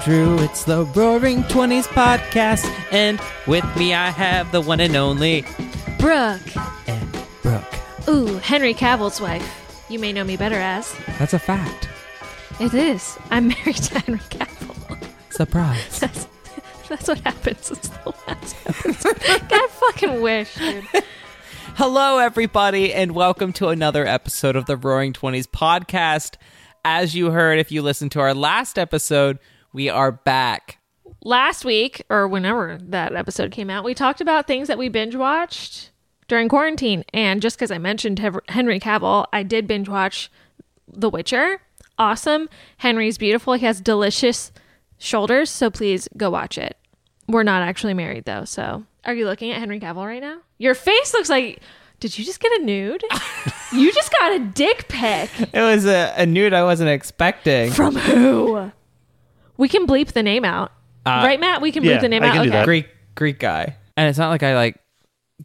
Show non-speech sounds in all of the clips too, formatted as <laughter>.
Andrew. It's the Roaring Twenties podcast, and with me I have the one and only Brooke. and Brooke. Ooh, Henry Cavill's wife. You may know me better as. That's a fact. It is. I'm married to Henry Cavill. <laughs> Surprise. That's, that's what happens. It's the last episode. God fucking wish, dude. Hello, everybody, and welcome to another episode of the Roaring Twenties podcast. As you heard, if you listened to our last episode, we are back. Last week, or whenever that episode came out, we talked about things that we binge watched during quarantine. And just because I mentioned Henry Cavill, I did binge watch The Witcher. Awesome. Henry's beautiful. He has delicious shoulders, so please go watch it. We're not actually married though, so are you looking at Henry Cavill right now? Your face looks like did you just get a nude? <laughs> you just got a dick pic. It was a, a nude I wasn't expecting. From who? We can bleep the name out. Uh, right, Matt? We can bleep yeah, the name I out. can do okay. that. Greek Greek guy. And it's not like I like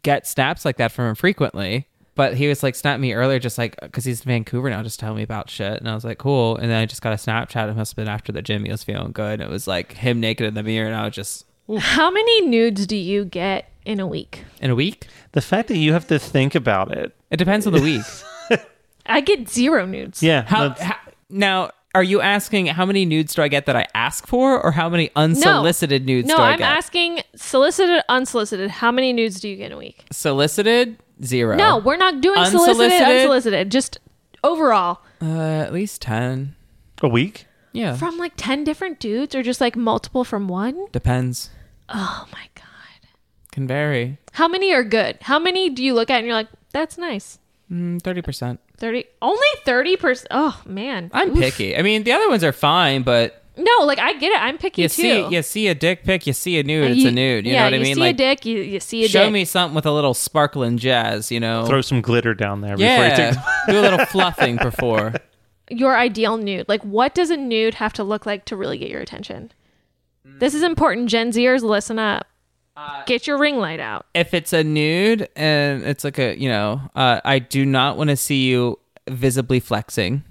get snaps like that from him frequently. But he was like snapping me earlier, just like because he's in Vancouver now, just telling me about shit, and I was like, cool. And then I just got a Snapchat. It must have been after the gym. He was feeling good. It was like him naked in the mirror, and I was just How many nudes do you get in a week? in a week. The fact that you have to think about it. It depends on the week. <laughs> I get zero nudes. Yeah. How, that's- how now? Are you asking how many nudes do I get that I ask for, or how many unsolicited nudes No, do I get? I'm get? asking solicited, unsolicited. How many nudes do you get in a week? solicited zero. No, we're not doing solicited, Unsolicited? unsolicited. Just overall. uh, at least ten. a week? Yeah, From like 10 different dudes or just like multiple from one? depends. Oh my God. Can vary. How many are good? How many do you look at and you're like, that's nice? Mm, Thirty percent. 30 only 30% oh man I'm Oof. picky. I mean, the other ones are fine, but no like i get it i'm picky you too see, you see a dick pic, you see a nude, uh, it's You- a nude. You yeah, know what I you mean? see like, a dick you, you see a show dick me something with a little sparkle and jazz. You know? Throw some glitter down there before you take yeah, <laughs> do a little fluffing before. <laughs> your ideal nude like what does a nude have to look like to really get your attention this is important gen zers listen up Uh, get your ring light out If it's a nude and it's like a, you know, uh, I do not want to see you visibly flexing.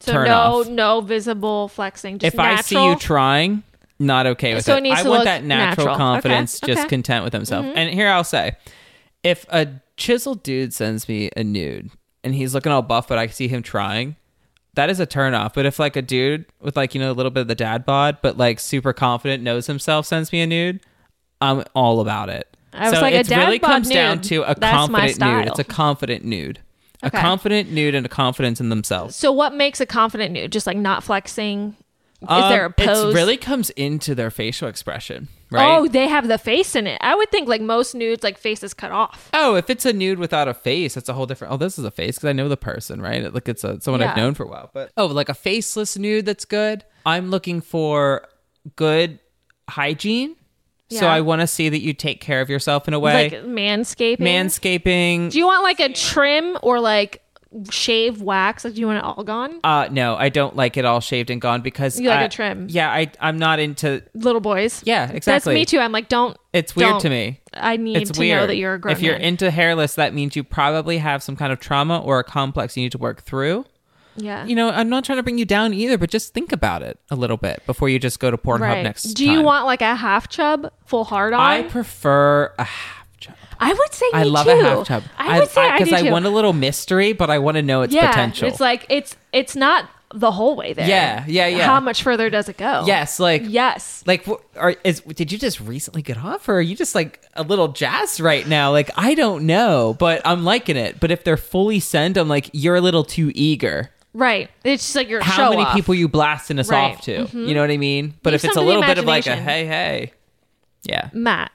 so turn no off. no visible flexing just if I see you trying, not okay with So it. it I want that natural, natural. confidence, Okay, just okay. Mm-hmm. content with himself. And here I'll say, if a chiseled dude sends me a nude and he's looking all buff, but I see him trying, that is a turn off. But if like a dude with like you know a little bit of the dad bod, but like super confident, knows himself, sends me a nude, I'm all about it. I was so like, it really comes down to a that's my confident nude. It's a confident nude. Okay. A confident nude and a confidence in themselves. so what makes a confident nude just like not flexing is Um, there a pose It really comes into their facial expression. right? Oh, they have the face in it. I would think like most nudes, like face is cut off. Oh, if it's a nude without a face, it's a whole different. Oh, this is a face because I know the person, right? Like it's a, someone I've known for a while. But oh, like a faceless nude that's good. I'm looking for good hygiene. So I want to see that you take care of yourself in a way. Like manscaping. Manscaping. Do you want like a trim or like shave wax? Like do you want it all gone? uh, no, I don't like it all shaved and gone because You like I- a trim. Yeah, I I'm not into. Little boys. Yeah, exactly. That's me too. I'm like, don't. It's weird don't. to me. I need It's to weird know that you're a grown If you're man. into hairless, that means you probably have some kind of trauma or a complex you need to work through. Yeah. you know, I'm not trying to bring you down either, but just think about it a little bit before you just go to Pornhub right. next Do you time. want like a half chub, full hard on? I prefer a half chub. I would say I love too. a half chub. I would say I, because I, too. want a little mystery, but I want to know its yeah, potential. It's like it's it's not the whole way there. Yeah, yeah, yeah. How much further does it go? yes, like Yes. like are, is did you just recently get off, or are you just like a little jazz right now? Like I don't know, but I'm liking it. But if they're fully sent, I'm like you're a little too eager. Right. It's just like your How show many off. people you blasting us Right. off to? You know what I mean? But Leave if it's a some to the little bit of like a imagination. hey hey, yeah. Matt.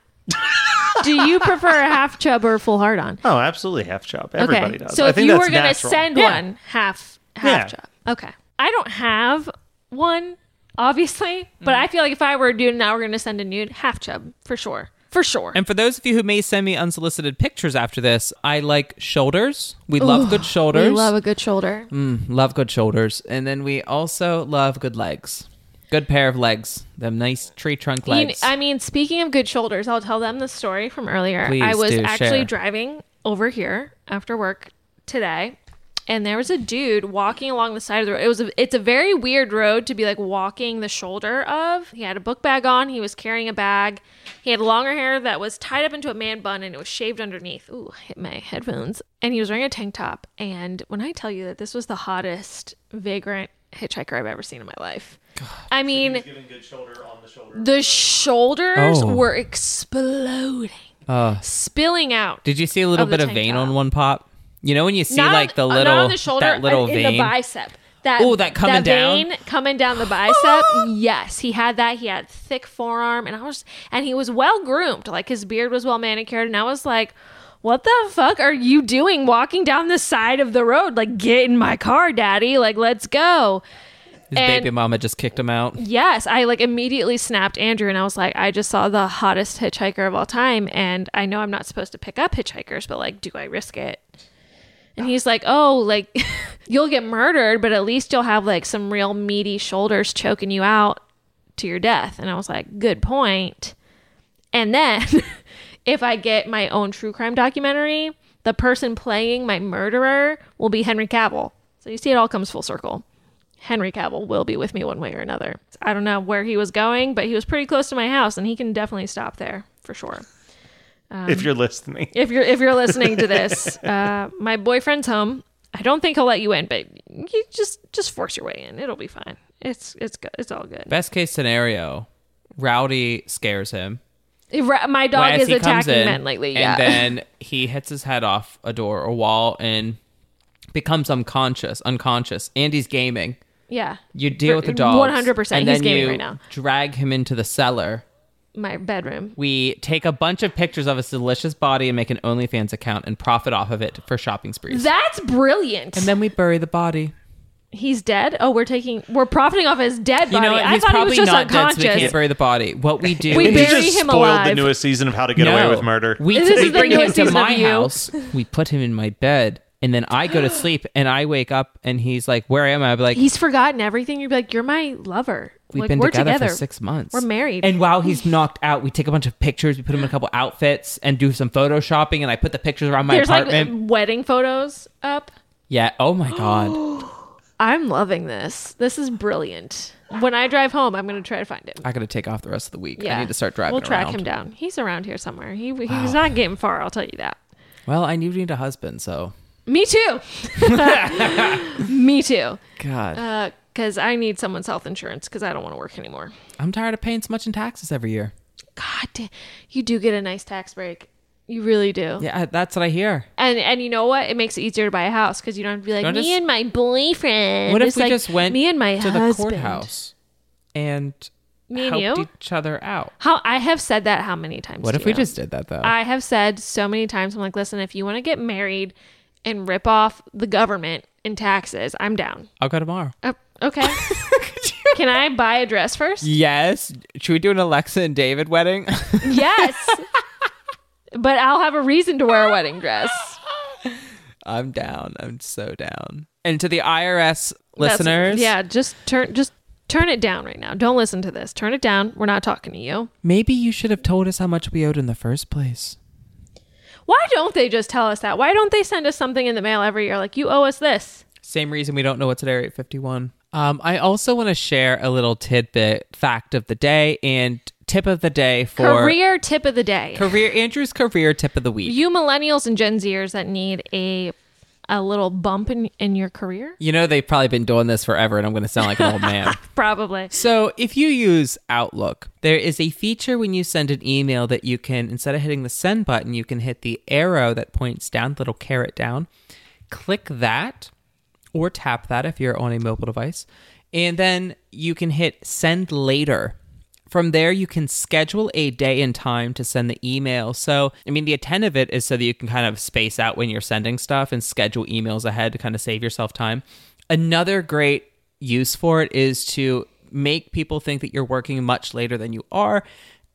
do you prefer a half chub or a full hard on? Oh, absolutely half chub. Everybody okay. does. So I if think you that's were gonna natural. send Yeah. one half half Yeah. chub. Okay. I don't have one, obviously, but Mm-hmm. I feel like if I were a dude now we're gonna send a nude, half chub for sure. For sure. And for those of you who may send me unsolicited pictures after this, I like shoulders. We love good shoulders. We love a good shoulder. Mm, love good shoulders. And then we also love good legs. Good pair of legs. Them nice tree trunk You legs. I mean, speaking of good shoulders, I'll tell them the story from earlier. Please I was do, actually share. driving over here after work today, and there was a dude walking along the side of the road. It was a, it's a very weird road to be like walking the shoulder of. He had a book bag on. He was carrying a bag. He had longer hair that was tied up into a man bun and it was shaved underneath. Ooh, hit my headphones. And he was wearing a tank top. And when I tell you that this was the hottest vagrant hitchhiker I've ever seen in my life. I mean, the shoulders Oh. were exploding, Uh, spilling out. did you see a little of bit of vein top. on one pop? You know when you see Not like the little on the shoulder, that little uh, in, in vein. the bicep. That Ooh, that coming down? vein coming down the bicep. yes, he had that. He had thick forearm, and I was, and he was well groomed. Like his beard was well manicured, and I was like. What the fuck are you doing walking down the side of the road? Like, get in my car, daddy. Like, let's go. His and- baby mama just kicked him out. Yes, I like immediately snapped Andrew and I was like, I just saw the hottest hitchhiker of all time. And I know I'm not supposed to pick up hitchhikers, but like, do I risk it? And he's like, Oh, like <laughs> you'll get murdered, but at least you'll have like some real meaty shoulders choking you out to your death. And I was like, Good point. And then <laughs> if I get my own true crime documentary, the person playing my murderer will be Henry Cavill. So you see, it all comes full circle. Henry Cavill will be with me one way or another. I don't know where he was going, but he was pretty close to my house, and he can definitely stop there for sure. If you're listening. If you're if you're listening to <laughs> this, uh, my boyfriend's home. I don't think he'll let you in, but you just just force your way in. It'll be fine. It's it's good. It's all good. Best case scenario, Rowdy scares him. If ra- My dog as is attacking in, men lately. Yeah. And then he hits his head off a door or wall and becomes unconscious. Unconscious. Andy's gaming. yeah. You deal with the dog. 100%. He's gaming you right now. drag him into the cellar. My bedroom. We take a bunch of pictures of his delicious body and make an OnlyFans account and profit off of it for shopping sprees. That's brilliant. and then we bury the body. He's dead. Oh, we're taking we're profiting off his dead body. You know what? I He's thought he was probably just not dead, so we can't bury the body. What we do We bury just him spoiled alive. the newest season of How to Get Away with Murder. We, This we is the bring him newest to season my of You. house. We put him in my bed, and then I go to <gasps> sleep, and I wake up, and he's like, "Where am I?" I'd be like, He's forgotten everything. You'd be like, "You're my lover. "We've like, been we're together, for six months. We're married." And while he's <laughs> knocked out, we take a bunch of pictures. We put him in a couple outfits and do some photoshopping, and I put the pictures around my There's apartment. like wedding photos up. yeah. Oh my god. <gasps> I'm loving this. This is brilliant. When I drive home, I'm going to try to find him. I got to take off the rest of the week. Yeah, I need to start driving. We'll track around. him down. He's around here somewhere. He he's not getting far. I'll tell you that. Well, I need need a husband, so Me too. <laughs> Me too. God, uh, Because I need someone's health insurance because I don't want to work anymore. I'm tired of paying so much in taxes every year. God, da- you do get a nice tax break. You really do. Yeah, I- that's what I hear. And and you know what? It makes it easier to buy a house because you don't have to be like Don't me just- and my boyfriend. What if It's we like, just went me and my to husband. the courthouse and Me and helped you. each other out. How I have said that how many times? What to if we you? just did that though? I have said so many times. I'm like, listen, if you want to get married and rip off the government in taxes, I'm down. I'll go tomorrow. Uh, okay. <laughs> Can I buy a dress first? Yes. Should we do an Alexa and David wedding? <laughs> Yes. but I'll have a reason to wear a wedding dress. I'm down. I'm so down. And to the IRS That's- listeners, yeah, just turn just turn it down right now. Don't listen to this. Turn it down. We're not talking to you. maybe you should have told us how much we owed in the first place. Why don't they just tell us that? Why don't they send us something in the mail every year like you owe us this? Same reason we don't know what's at Area 51. Um, I also want to share a little tidbit fact of the day and tip of the day for Career tip of the day. career Andrew's career tip of the week. you millennials and Gen Zers that need a a little bump in, in your career? You know they've probably been doing this forever, and I'm going to sound like an old man. <laughs> Probably. So, if you use Outlook, there is a feature when you send an email that you can, instead of hitting the send button, you can hit the arrow that points down, the little caret down. Click that or tap that if you're on a mobile device. And then you can hit send later. From there, you can schedule a day and time to send the email. So, I mean, the intent of it is so that you can kind of space out when you're sending stuff and schedule emails ahead to kind of save yourself time. Another great use for it is to make people think that you're working much later than you are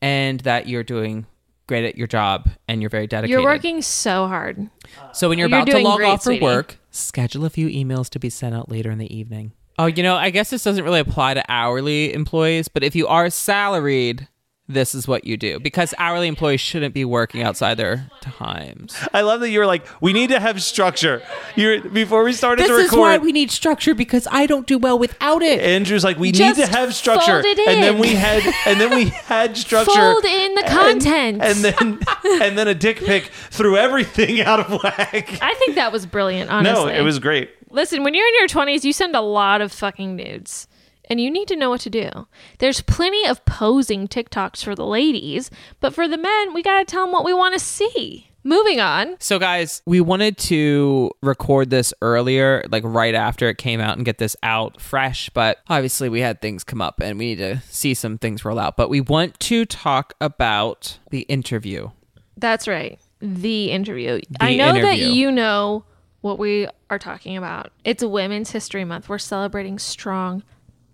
and that you're doing great at your job and you're very dedicated. You're working so hard. So when you're You're about to log great, off for sweetie. work, schedule a few emails to be sent out later in the evening. Oh, you know, I guess this doesn't really apply to hourly employees, but if you are salaried, this is what you do because hourly employees shouldn't be working outside their times. I love that you were like, we need to have structure. You're before we started This to is record. why we need structure because I don't do well without it. Andrew's like, we Just need to have structure, fold it and then we had, and then we <laughs> had structure. Fold in the and- content. and, then and then a dick pic threw everything out of whack. I think that was brilliant, honestly. No, it was great. Listen, when you're in your 20s, you send a lot of fucking nudes. And you need to know what to do. There's plenty of posing TikToks for the ladies, but for the men, we got to tell them what we want to see. Moving on. So, guys, we wanted to record this earlier, like right after it came out, and get this out fresh. But obviously, we had things come up and we need to see some things roll out. But we want to talk about the interview. That's right. The interview. I know that you know what we are talking about. It's Women's History Month. We're celebrating strong,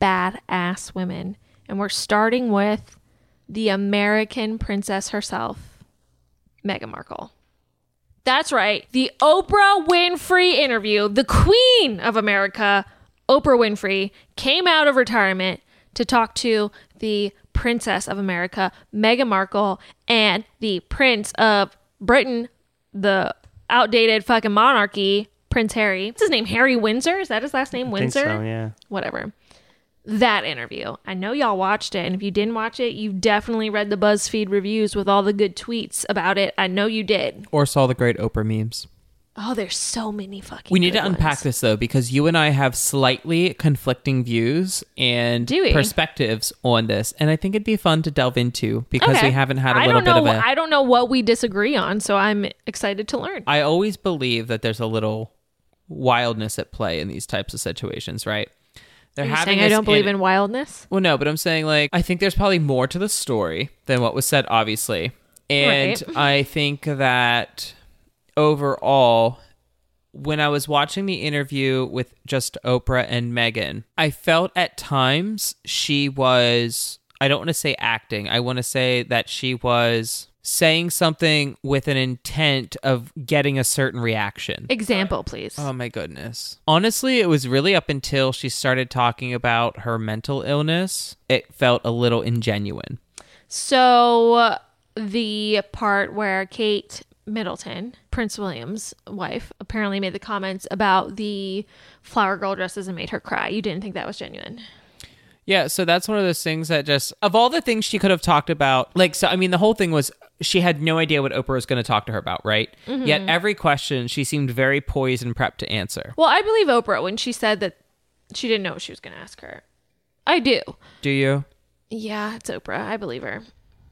badass women. And we're starting with the American princess herself, Meghan Markle. That's right. The Oprah Winfrey interview. The Queen of America, Oprah Winfrey, came out of retirement to talk to the Princess of America, Meghan Markle, and the Prince of Britain, the outdated fucking monarchy, Prince Harry. What's his name? Harry Windsor? Is that his last name? I think Windsor? so, yeah. Whatever. That interview. I know y'all watched it, and if you didn't watch it, you definitely read the BuzzFeed reviews with all the good tweets about it. I know you did. Or saw the great Oprah memes. Oh, there's so many fucking. We need to unpack ones. this though, because you and I have slightly conflicting views and perspectives on this, and I think it'd be fun to delve into because Okay. we haven't had a I little bit know. of a. I don't know what we disagree on, so I'm excited to learn. I always believe that there's a little wildness at play in these types of situations, right? They're Are saying I don't believe in- in wildness? Well, no, but I'm saying like I think there's probably more to the story than what was said, obviously, and Right. I think that overall, when I was watching the interview with just Oprah and Meghan, I felt at times she was. I don't want to say acting. I want to say that she was saying something with an intent of getting a certain reaction. Example, please. Oh my goodness. Honestly, it was really up until she started talking about her mental illness. It felt a little ingenuine. So the part where Kate Middleton, Prince William's wife, apparently made the comments about the flower girl dresses and made her cry. You didn't think that was genuine. Yeah, so that's one of those things that just, of all the things she could have talked about, like, so I mean, the whole thing was she had no idea what Oprah was going to talk to her about, right? Mm-hmm. Yet every question she seemed very poised and prepped to answer. Well, I believe Oprah when she said that she didn't know what she was going to ask her. I do. Do you? Yeah, it's Oprah. I believe her.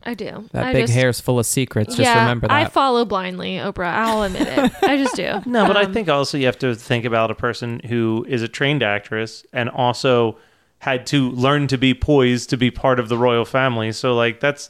I do. That I big just, hair's full of secrets. Just yeah, remember that. I follow blindly, Oprah. I'll admit it. I just do. <laughs> No, but I Um, think also you have to think about a person who is a trained actress and also had to learn to be poised to be part of the royal family. So like that's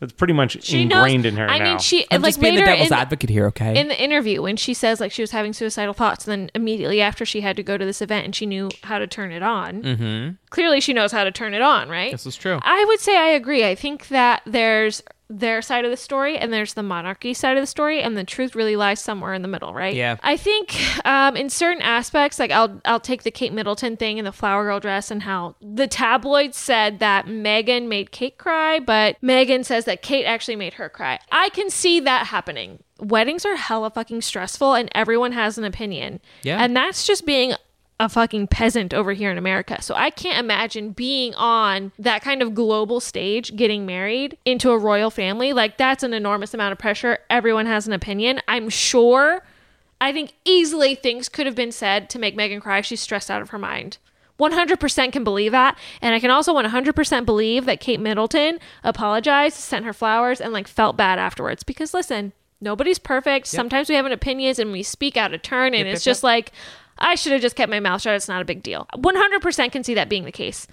that's pretty much She knows- ingrained in her I now. mean, she I'm like just being the devil's in, advocate here, okay? in the interview when she says like she was having suicidal thoughts, and then immediately after she had to go to this event and she knew how to turn it on. Mm-hmm. Clearly, she knows how to turn it on, right? this is true. I would say I agree. I think that there's their side of the story and there's the monarchy side of the story and the truth really lies somewhere in the middle right Yeah. i think um, in certain aspects like i'll i'll take the kate middleton thing and the flower girl dress and how the tabloids said that meghan made kate cry but meghan says that kate actually made her cry i can see that happening weddings are hella fucking stressful and everyone has an opinion Yeah. and that's just being a fucking peasant over here in America. So I can't imagine being on that kind of global stage, getting married into a royal family. Like that's an enormous amount of pressure. Everyone has an opinion. I'm sure, I think easily things could have been said to make Meghan cry. She's stressed out of her mind. 100% can believe that. And I can also 100% believe that Kate Middleton apologized, sent her flowers, and like felt bad afterwards. Because listen, nobody's perfect. Sometimes we have an opinions and we speak out of turn, and it's just like, I should have just kept my mouth shut. It's not a big deal. 100% can see that being the case.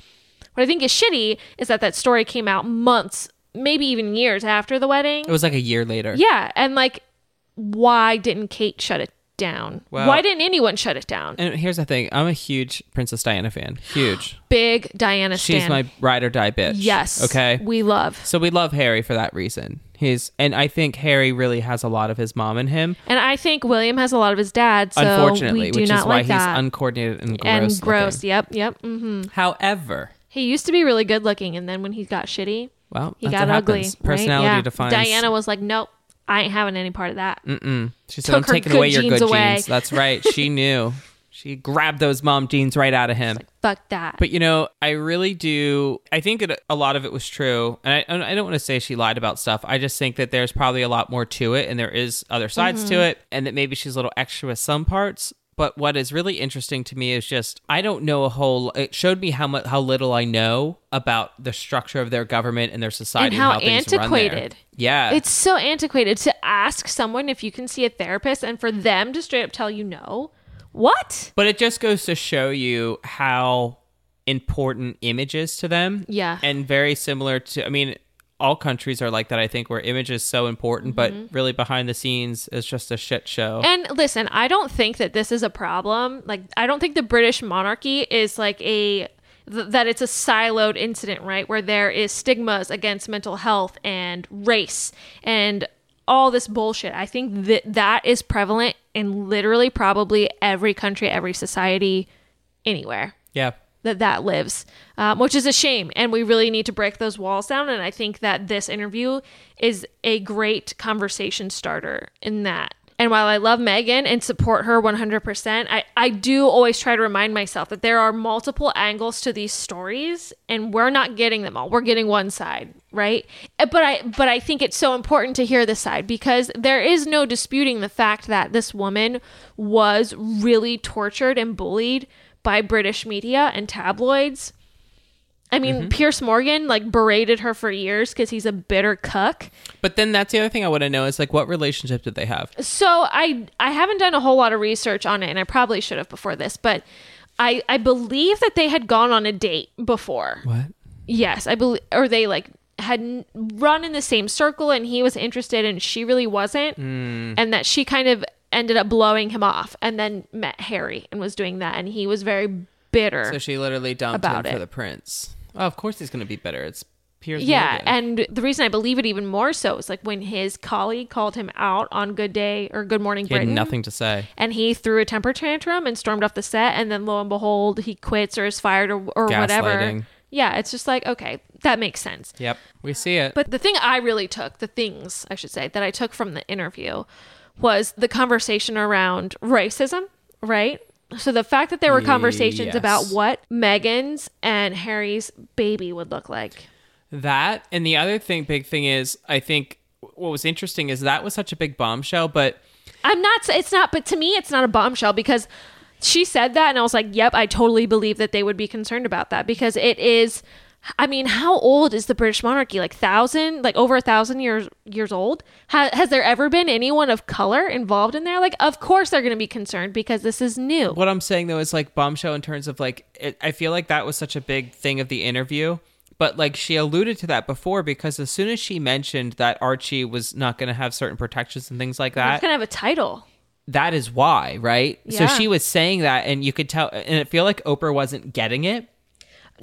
What I think is shitty is that that story came out months, maybe even years after the wedding. It was like a year later. Yeah. And like, why didn't Kate shut it down? Well- why didn't anyone shut it down? And here's the thing: I'm a huge Princess Diana fan. <gasps> Huge. Big Diana She's stan. my ride or die bitch. Yes. Okay. We love. so we love Harry for that reason. He's and I think Harry really has a lot of his mom in him. And I think William has a lot of his dad. So unfortunately, we do which not is why like that. he's uncoordinated and gross. and looking. gross. Yep. Yep. hmm However, He used to be really good looking, and then when he got shitty, well, he got ugly. happens. right? Personality Yeah. defines. Diana was like, "Nope, I ain't having any part of that." Mm-mm. She said, took "I'm taking away your good away. genes." That's right. <laughs> She knew. She grabbed those mom jeans right out of him. Like, Fuck that. But you know, I really do. I think it, a lot of it was true, and I, I don't want to say she lied about stuff. I just think that there's probably a lot more to it, and there is other sides Mm-hmm. to it, and that maybe she's a little extra with some parts. But what is really interesting to me is just I don't know a whole. It showed me how much how little I know about the structure of their government and their society And how run there. antiquated. Yeah, it's so antiquated to ask someone if you can see a therapist, and for them to straight up tell you no. What? But it just goes to show you how important images to them. Yeah. And very similar to, I mean, all countries are like that, I think, where image is so important, but mm-hmm. really behind the scenes is just a shit show. And listen, I don't think that this is a problem. Like, I don't think the British monarchy is like a th- that it's a siloed incident, right? Where there is stigmas against mental health and race and all this bullshit. I think that that is prevalent in literally probably every country, every society, anywhere yeah. That that lives, um, which is a shame. And we really need to break those walls down. And I think that this interview is a great conversation starter in that. And while I love Meghan and support her 100%, I, I do always try to remind myself that there are multiple angles to these stories and we're not getting them all. We're getting one side, right? Uh, But I but I think it's so important to hear this side because there is no disputing the fact that this woman was really tortured and bullied by British media and tabloids. I mean, mm-hmm. Piers Morgan like berated her for years because he's a bitter cuck. But then that's the other thing I want to know is like, what relationship did they have? So I I haven't done a whole lot of research on it, and I probably should have before this, but I I believe that they had gone on a date before. What? Yes, I believe, or they like had run in the same circle, and he was interested, and she really wasn't, mm. and that she kind of ended up blowing him off, and then met Harry and was doing that, and he was very bitter. So she literally dumped him for the prince. Oh, of course he's going to be bitter. It's Piers Yeah, Morgan. and the reason I believe it even more so is like when his colleague called him out on Good Day or Good Morning he had Britain, nothing to say. and he threw a temper tantrum and stormed off the set, and then lo and behold, he quits or is fired or, or whatever. Yeah, it's just like okay, that makes sense. Yep, we see it. But the thing I really took, the things I should say that I took from the interview, was the conversation around racism, right? So the fact that there were conversations Yes. about what Meghan's and Harry's baby would look like. That and the other thing, big thing is, I think what was interesting is that was such a big bombshell, but I'm not. It's not. But to me, it's not a bombshell because she said that, and I was like, "Yep, I totally believe that they would be concerned about that because it is I mean, how old is the British monarchy? Like thousand, like over a thousand years years old. Ha- has there ever been anyone of color involved in there? Like, of course they're going to be concerned because this is new. What I'm saying though is like bombshell in terms of like it, I feel like that was such a big thing of the interview, but like she alluded to that before because as soon as she mentioned that Archie was not going to have certain protections and things like that, going to have a title. that is why, right? So she was saying that, and you could tell, and it feel like Oprah wasn't getting it.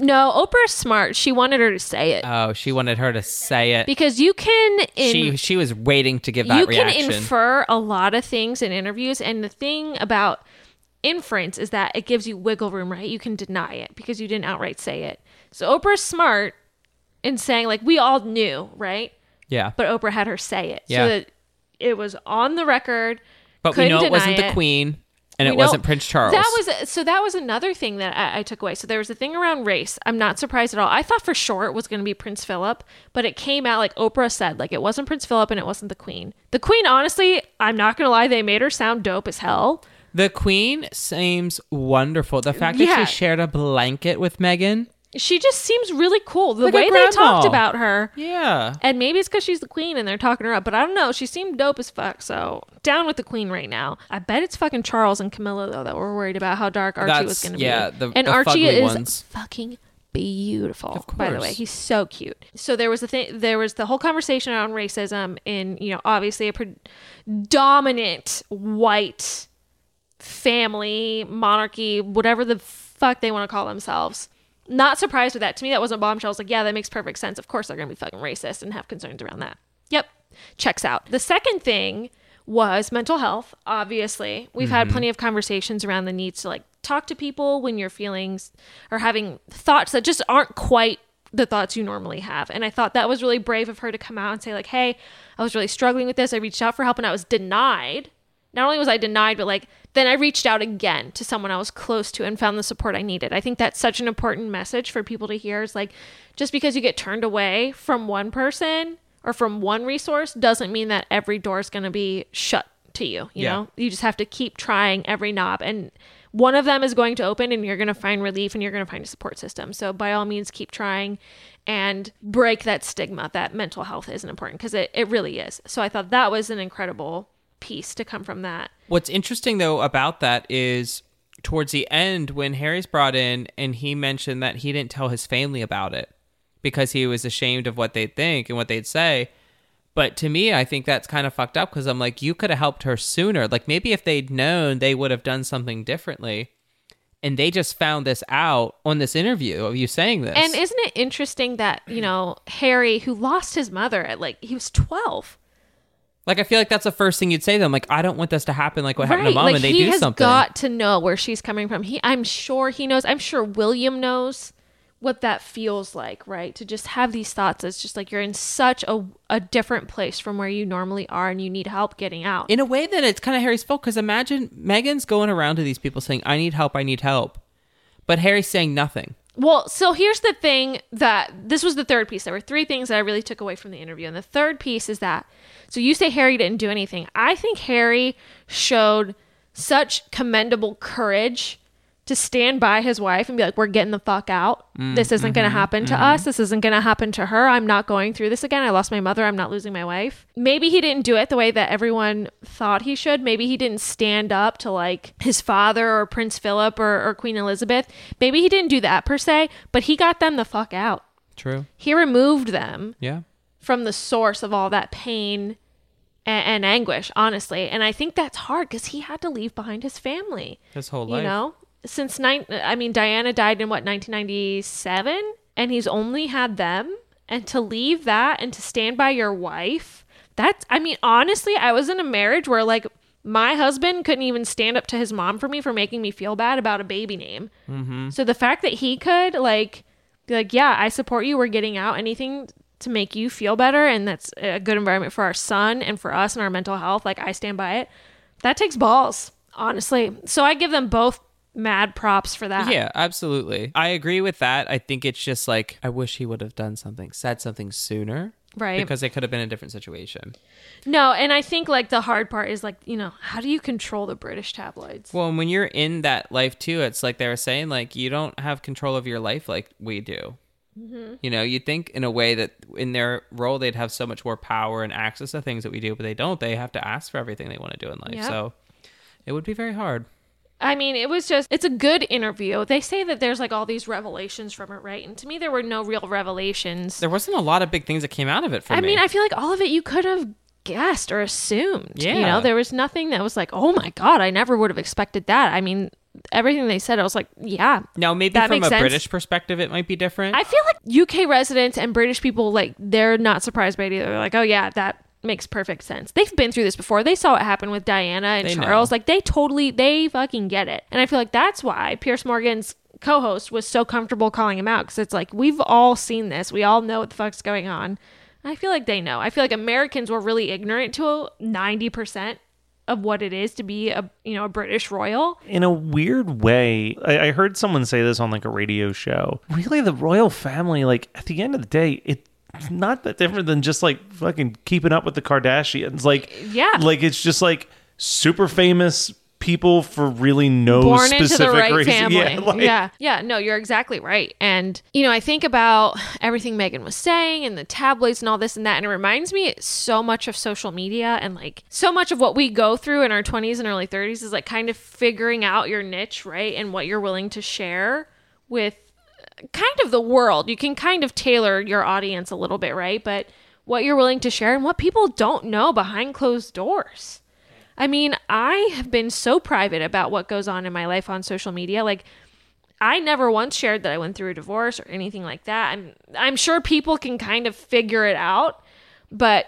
No, Oprah's smart. She wanted her to say it Oh, she wanted her to say it. because you can. In- she she was waiting to give that reaction. you reaction. can infer a lot of things in interviews and the thing about inference is that it gives you wiggle room right you can deny it because you didn't outright say it so oprah's smart in saying like we all knew right yeah, but oprah had her say it Yeah. so that it was on the record but we couldn't know it wasn't the Queen, and it know- wasn't Prince Charles. That was so. That was another thing that I, I took away. So there was a thing around race. I'm not surprised at all. I thought for sure it was going to be Prince Philip, but it came out like Oprah said, like it wasn't Prince Philip and it wasn't the Queen. The Queen, honestly, I'm not going to lie, they made her sound dope as hell. the Queen seems wonderful. The fact that she shared a blanket with Meghan. She just seems really cool. The Like way they talked about her. Yeah, And maybe it's because she's the queen and they're talking her up, but I don't know. She seemed dope as fuck. So down with the queen right now. I bet it's fucking Charles and Camilla though that we're worried about how dark Archie was going to yeah, be. the- and the Archie is ones. fucking beautiful. By the way, he's so cute. So there was the thing. There was the whole conversation around racism in you know obviously a pre- dominant white family monarchy, whatever the fuck they want to call themselves. Not surprised with that. To me, that wasn't bombshell. I was like, yeah, that makes perfect sense. Of course, they're gonna be fucking racist and have concerns around that. Yep, checks out. The second thing was mental health. Obviously, we've had mm-hmm. plenty of conversations around the needs to like talk to people when your feelings are having thoughts that just aren't quite the thoughts you normally have. And I thought that was really brave of her to come out and say like, "Hey, I was really struggling with this. I reached out for help and I was denied." Not only was I denied, but like then I reached out again to someone I was close to and found the support I needed. I think that's such an important message for people to hear is like just because you get turned away from one person or from one resource doesn't mean that every door is going to be shut to you, you Yeah. know? You just have to keep trying every knob and one of them is going to open and you're going to find relief and you're going to find a support system. So by all means keep trying and break that stigma that mental health isn't important because it, it really is. So I thought that was an incredible piece to come from that. What's interesting though about that is towards the end when Harry's brought in and he mentioned that he didn't tell his family about it because he was ashamed of what they'd think and what they'd say. But to me, I think that's kind of fucked up because I'm like, you could have helped her sooner. Like maybe if they'd known, they would have done something differently. And they just found this out on this interview of you saying this. And isn't it interesting that, you know, Harry, who lost his mother at like, he was 12. Like I feel like that's the first thing you'd say to them. Like I don't want this to happen. Like what happened to mom, like and they do something. he has got to know where she's coming from. He, I'm sure he knows. I'm sure William knows what that feels like, right? To just have these thoughts. It's just like you're in such a, a different place from where you normally are and you need help getting out. in a way that it's kind of Harry's fault because imagine Meghan's going around to these people saying, "I need help, I need help," but Harry's saying nothing. Well, so here's the thing that this was the third piece. There were three things that I really took away from the interview. And the third piece is that so you say Harry didn't do anything. I think Harry showed such commendable courage to stand by his wife and be like, we're getting the fuck out. Mm, this isn't going to mm-hmm, happen to mm-hmm. us. This isn't going to happen to her. I'm not going through this again. I lost my mother. I'm not losing my wife. Maybe he didn't do it the way that everyone thought he should. Maybe he didn't stand up to like his father or Prince Philip or, or Queen Elizabeth. Maybe he didn't do that per se, but he got them the fuck out. True. He removed them Yeah. from the source of all that pain and, and anguish, honestly. And I think that's hard because he had to leave behind his family. His whole life. You know, since nine, I mean, Diana died in what 1997, and he's only had them. And to leave that and to stand by your wife, that's. I mean, honestly, I was in a marriage where like my husband couldn't even stand up to his mom for me for making me feel bad about a baby name. Mm-hmm. So the fact that he could like be like, yeah, I support you. We're getting out. Anything to make you feel better, and that's a good environment for our son and for us and our mental health. Like I stand by it. That takes balls, honestly. So I give them both mad props for that. Yeah, absolutely. I agree with that. I think it's just like I wish he would have done something, said something sooner. Right. Because it could have been a different situation. No, and I think like the hard part is like, you know, how do you control the British tabloids? Well, and when you're in that life too, it's like they were saying, like you don't have control of your life like we do. Mm-hmm. You know, you'd think in a way that in their role they'd have so much more power and access to things that we do, but they don't. They have to ask for everything they want to do in life. Yep. So it would be very hard. I mean, it was just, it's a good interview. They say that there's like all these revelations from it, right? And to me, there were no real revelations. There wasn't a lot of big things that came out of it for me. I me. mean, I feel like all of it you could have guessed or assumed. Yeah. You know, there was nothing that was like, oh my God, I never would have expected that. I mean, everything they said, I was like, yeah. now maybe that from a sense. British perspective, it might be different. I feel like UK residents and British people, like, they're not surprised by it either. They're like, oh yeah, that makes perfect sense. They've been through this before. They saw what happened with Diana and They know. Charles. Like, they totally, they fucking get it. And I feel like that's why Piers Morgan's co-host was so comfortable calling him out because it's like we've all seen this. We all know what the fuck's going on. I feel like they know. I feel like Americans were really ignorant to ninety percent of what it is to be a you know a British royal. in a weird way, I, I heard someone say this on like a radio show. Really, the royal family, like at the end of the day, it's not that different than just like fucking keeping up with the Kardashians. Like, Yeah. like it's just like super famous people for really no born specific into the right reason. <laughs> family. Yeah, like- yeah, yeah. No, you're exactly right. And you know, I think about everything Meghan was saying and the tabloids and all this and that, and it reminds me so much of social media and like so much of what we go through in our 20s and early 30s is like kind of figuring out your niche, right, and what you're willing to share with kind of the world. You can kind of tailor your audience a little bit, right? But what you're willing to share and what people don't know behind closed doors. I mean, I have been so private about what goes on in my life on social media. Like, I never once shared that I went through a divorce or anything like that. I'm I'm sure people can kind of figure it out, but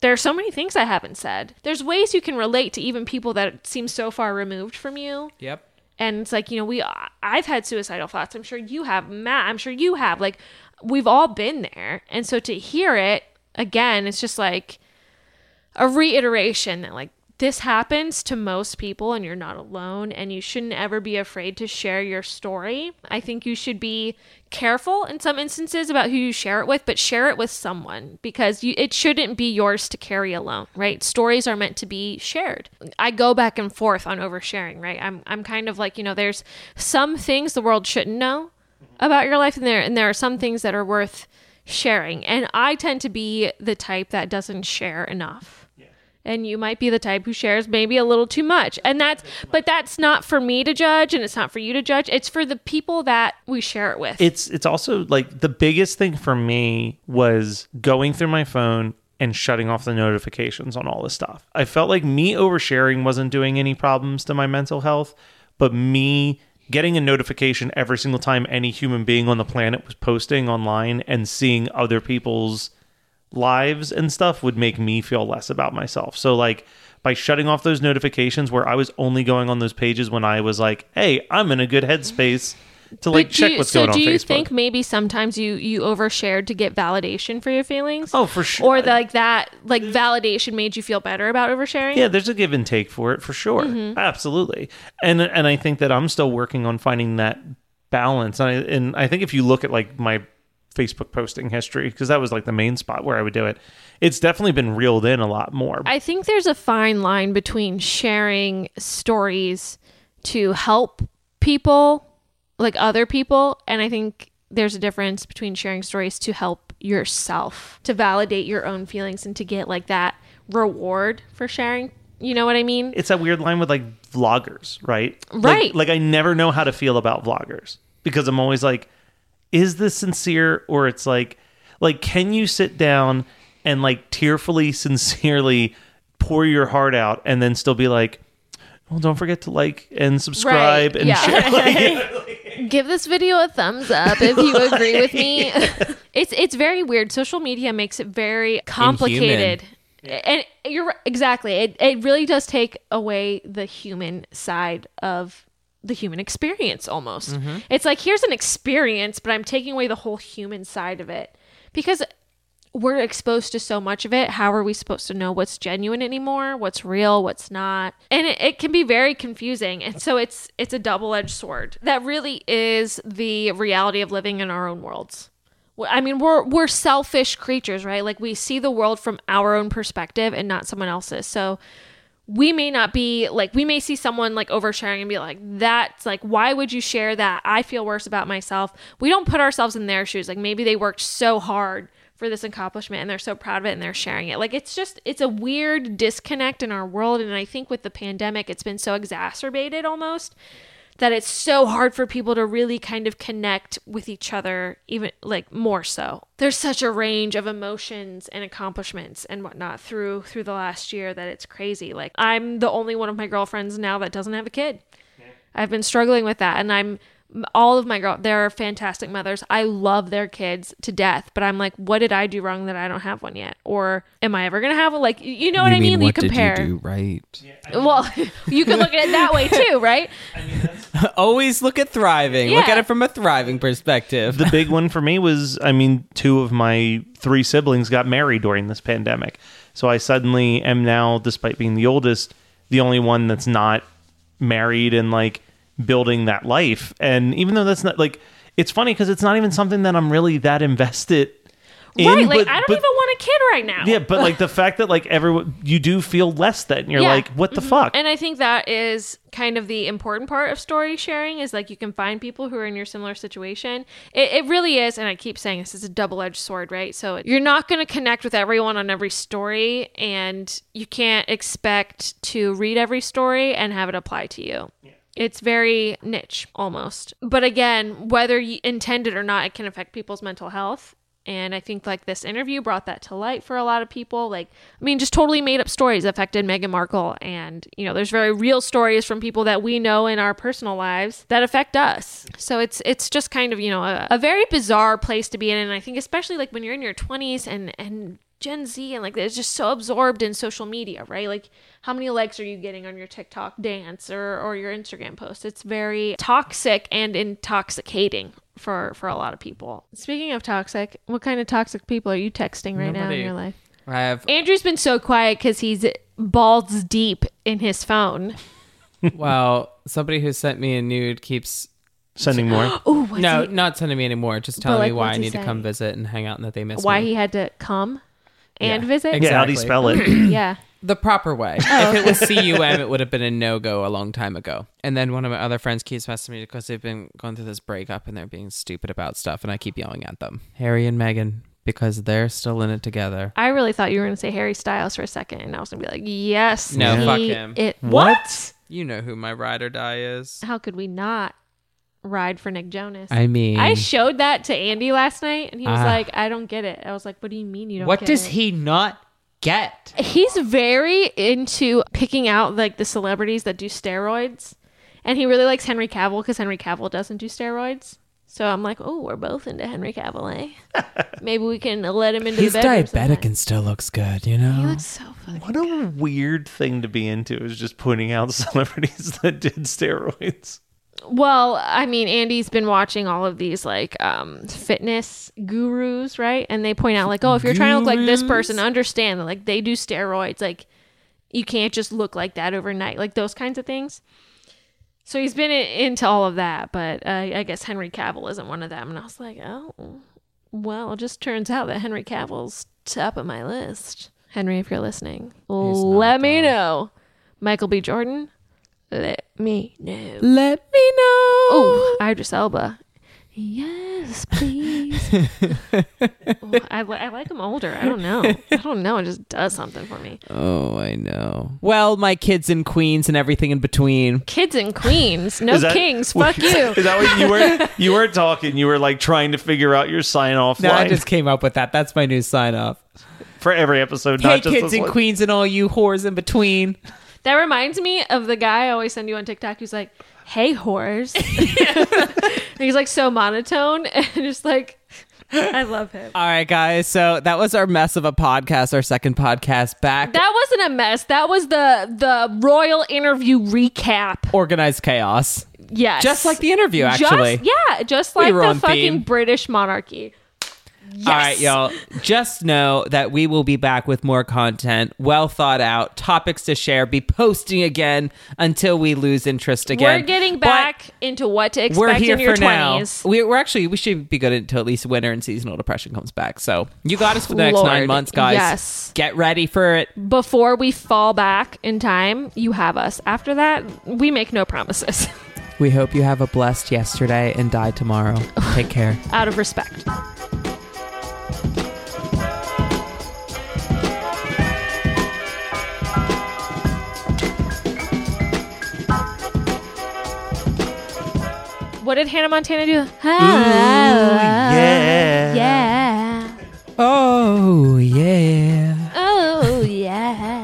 there's so many things I haven't said. There's ways you can relate to even people that seem so far removed from you. yep. And it's like, you know, we I've had suicidal thoughts. I'm sure you have, Matt. I'm sure you have. Like we've all been there. And so to hear it again, it's just like a reiteration that like this happens to most people and you're not alone and you shouldn't ever be afraid to share your story. I think you should be careful in some instances about who you share it with, but share it with someone because you, it shouldn't be yours to carry alone, right? Stories are meant to be shared. I go back and forth on oversharing, right? I'm I'm kind of like, you know, there's some things the world shouldn't know about your life and there and there are some things that are worth sharing. And I tend to be the type that doesn't share enough and you might be the type who shares maybe a little too much. And that's but that's not for me to judge and it's not for you to judge. It's for the people that we share it with. It's it's also like the biggest thing for me was going through my phone and shutting off the notifications on all this stuff. I felt like me oversharing wasn't doing any problems to my mental health, but me getting a notification every single time any human being on the planet was posting online and seeing other people's lives and stuff would make me feel less about myself. So like by shutting off those notifications where I was only going on those pages when I was like, "Hey, I'm in a good headspace to like check you- what's so going on So do you Facebook." think maybe sometimes you you overshared to get validation for your feelings Oh, for sure. or like that like validation made you feel better about oversharing Yeah, there's a give and take for it for sure. Mm-hmm. Absolutely. And and I think that I'm still working on finding that balance. And I, and I think if you look at like my Facebook posting history because that was like the main spot where I would do it. It's definitely been reeled in a lot more. I think there's a fine line between sharing stories to help people, like other people, and I think there's a difference between sharing stories to help yourself, to validate your own feelings and to get like that reward for sharing. You know what I mean? it's that weird line with like vloggers, right? Like- Right. Like, I never know how to feel about vloggers because I'm always like, is this sincere or it's like, like, can you sit down and like tearfully, sincerely pour your heart out and then still be like, well, don't forget to like and subscribe Right, and yeah. share. Like, <laughs> Give this video a thumbs up if you agree with me. <laughs> it's it's very weird. Social media makes it very complicated. And you're exactly. It it really does take away the human side of the human experience almost. Mm-hmm. It's like here's an experience, but I'm taking away the whole human side of it. Because we're exposed to so much of it. How are we supposed to know what's genuine anymore? What's real? What's not? And it, it can be very confusing. And so it's it's a double edged sword. That really is the reality of living in our own worlds. I mean, we're we're selfish creatures, right? Like we see the world from our own perspective and not someone else's. So we may not be like we may see someone like oversharing and be like that's like why would you share that? I feel worse about myself. We don't put ourselves in their shoes. Like maybe they worked so hard for this accomplishment and they're so proud of it and they're sharing it. Like it's just it's a weird disconnect in our world. And i think with the pandemic it's been so exacerbated almost that it's so hard for people to really kind of connect with each other, even like more so. There's such a range of emotions and accomplishments and whatnot through through the last year that it's crazy. Like I'm the only one of my girlfriends now that doesn't have a kid. I've been struggling with that, and I'm all of my girl they're fantastic mothers i love their kids to death but i'm like what did i do wrong that i don't have one yet or am i ever gonna have one like you know what i mean what you compare did you do right? well <laughs> you can look at it that way too right <laughs> <laughs> Always look at thriving. Look at it from a thriving perspective. the big one for me was I mean, two of my three siblings got married during this pandemic. So I suddenly am now, despite being the oldest, the only one that's not married and like building that life. And even though that's not like, it's funny because it's not even something that I'm really that invested in. right like but- i don't but- even want a kid right now Yeah, but like the <laughs> fact that like everyone, you do feel less than you're Yeah. like, what the mm-hmm. fuck? And I think that is kind of the important part of story sharing is like you can find people who are in your similar situation. It, it really is, and I keep saying this is a double edged sword, right? So you're not going to connect with everyone on every story, and you can't expect to read every story and have it apply to you. It's very niche almost. But again, whether you intend it or not, it can affect people's mental health. And I think like this interview brought that to light for a lot of people. Like, I mean, just totally made up stories affected Meghan Markle. And, you know, there's very real stories from people that we know in our personal lives that affect us. So it's it's just kind of, you know, a, a very bizarre place to be in. And I think especially like when you're in your 20s and and Gen Z and like it's just so absorbed in social media, right? Like how many likes are you getting on your TikTok dance or or your Instagram post? It's very toxic and intoxicating for for a lot of people. Speaking of toxic, what kind of toxic people are you texting right now in your life? I have Andrew's been so quiet cuz he's balls deep in his phone. <laughs> well, somebody who sent me a nude keeps Sending more. <gasps> Oh, no, not sending me anymore. Just telling like, me why I he need to come visit and hang out and that they miss me. why me. he had to come and Yeah. visit? Exactly. Yeah, how do you spell it? <clears throat> yeah. <clears throat> the proper way. Oh. if it was C U M, it would have been a no go a long time ago. And then one of my other friends keeps messaging me because they've been going through this breakup and they're being stupid about stuff, and I keep yelling at them, Harry and Meghan, because they're still in it together. I really thought you were going to say Harry Styles for a second, and I was going to be like, yes. No, he- fuck him. It, what? You know who my ride or die is. How could we not ride for Nick Jonas? I mean, I showed that to Andy last night, and he was Ah. like, I don't get it. I was like, what do you mean you don't what get does it? he not get? He's very into picking out like the celebrities that do steroids, and he really likes Henry Cavill because Henry Cavill doesn't do steroids. So I'm like, oh, we're both into Henry Cavill, eh? <laughs> Maybe we can let him into He's the bedroom. diabetic sometime. and still looks good, you know? He looks so fucking. What a weird thing to be into is just pointing out <laughs> celebrities that did steroids. Well, I mean, Andy's been watching all of these like um fitness gurus, right? And they point out like, oh, if you're trying to look like this person, understand that like they do steroids. Like you can't just look like that overnight, like those kinds of things. So he's been i- into all of that, but uh, I guess Henry Cavill isn't one of them. And I was like, oh, well, it just turns out that Henry Cavill's top of my list. Henry, if you're listening, let me know. Michael B. Jordan, let me know. Let me know. Oh, Idris Elba. Yes, please. <laughs> <laughs> Ooh, I, li- I like him older. I don't know. I don't know. It just does something for me. Oh, I know. Well, my kids and queens and everything in between. Kids and queens, no Is that- kings. <laughs> Fuck you. Is that what you were? You weren't talking. You were like trying to figure out your sign off No, I just came up with that. That's my new sign off. for every episode. Hey, not just kids this and one. queens and all you whores in between. That reminds me of the guy I always send you on TikTok who's like, "Hey, whores." <laughs> And he's like so monotone <laughs> and just like, I love him. All right, guys. So that was our mess of a podcast, our second podcast back. That wasn't a mess. That was the the royal interview recap. Organized chaos. Yes, Just like the interview, actually. Just, yeah, just like the fucking theme. British monarchy. All right, y'all. Just know that we will be back with more content, well thought out, topics to share, be posting again until we lose interest again. We're getting But back into what to expect we're here in your for 20s. We, we're actually we should be good until at least winter and seasonal depression comes back. So you got us for the next nine months, guys. yes. Get ready for it. Before we fall back in time, you have us. After that, we make no promises. <laughs> We hope you have a blessed yesterday and die tomorrow. Take care. Out of respect. What did Hannah Montana do? Oh, yeah. Yeah. Oh yeah. Oh, yeah.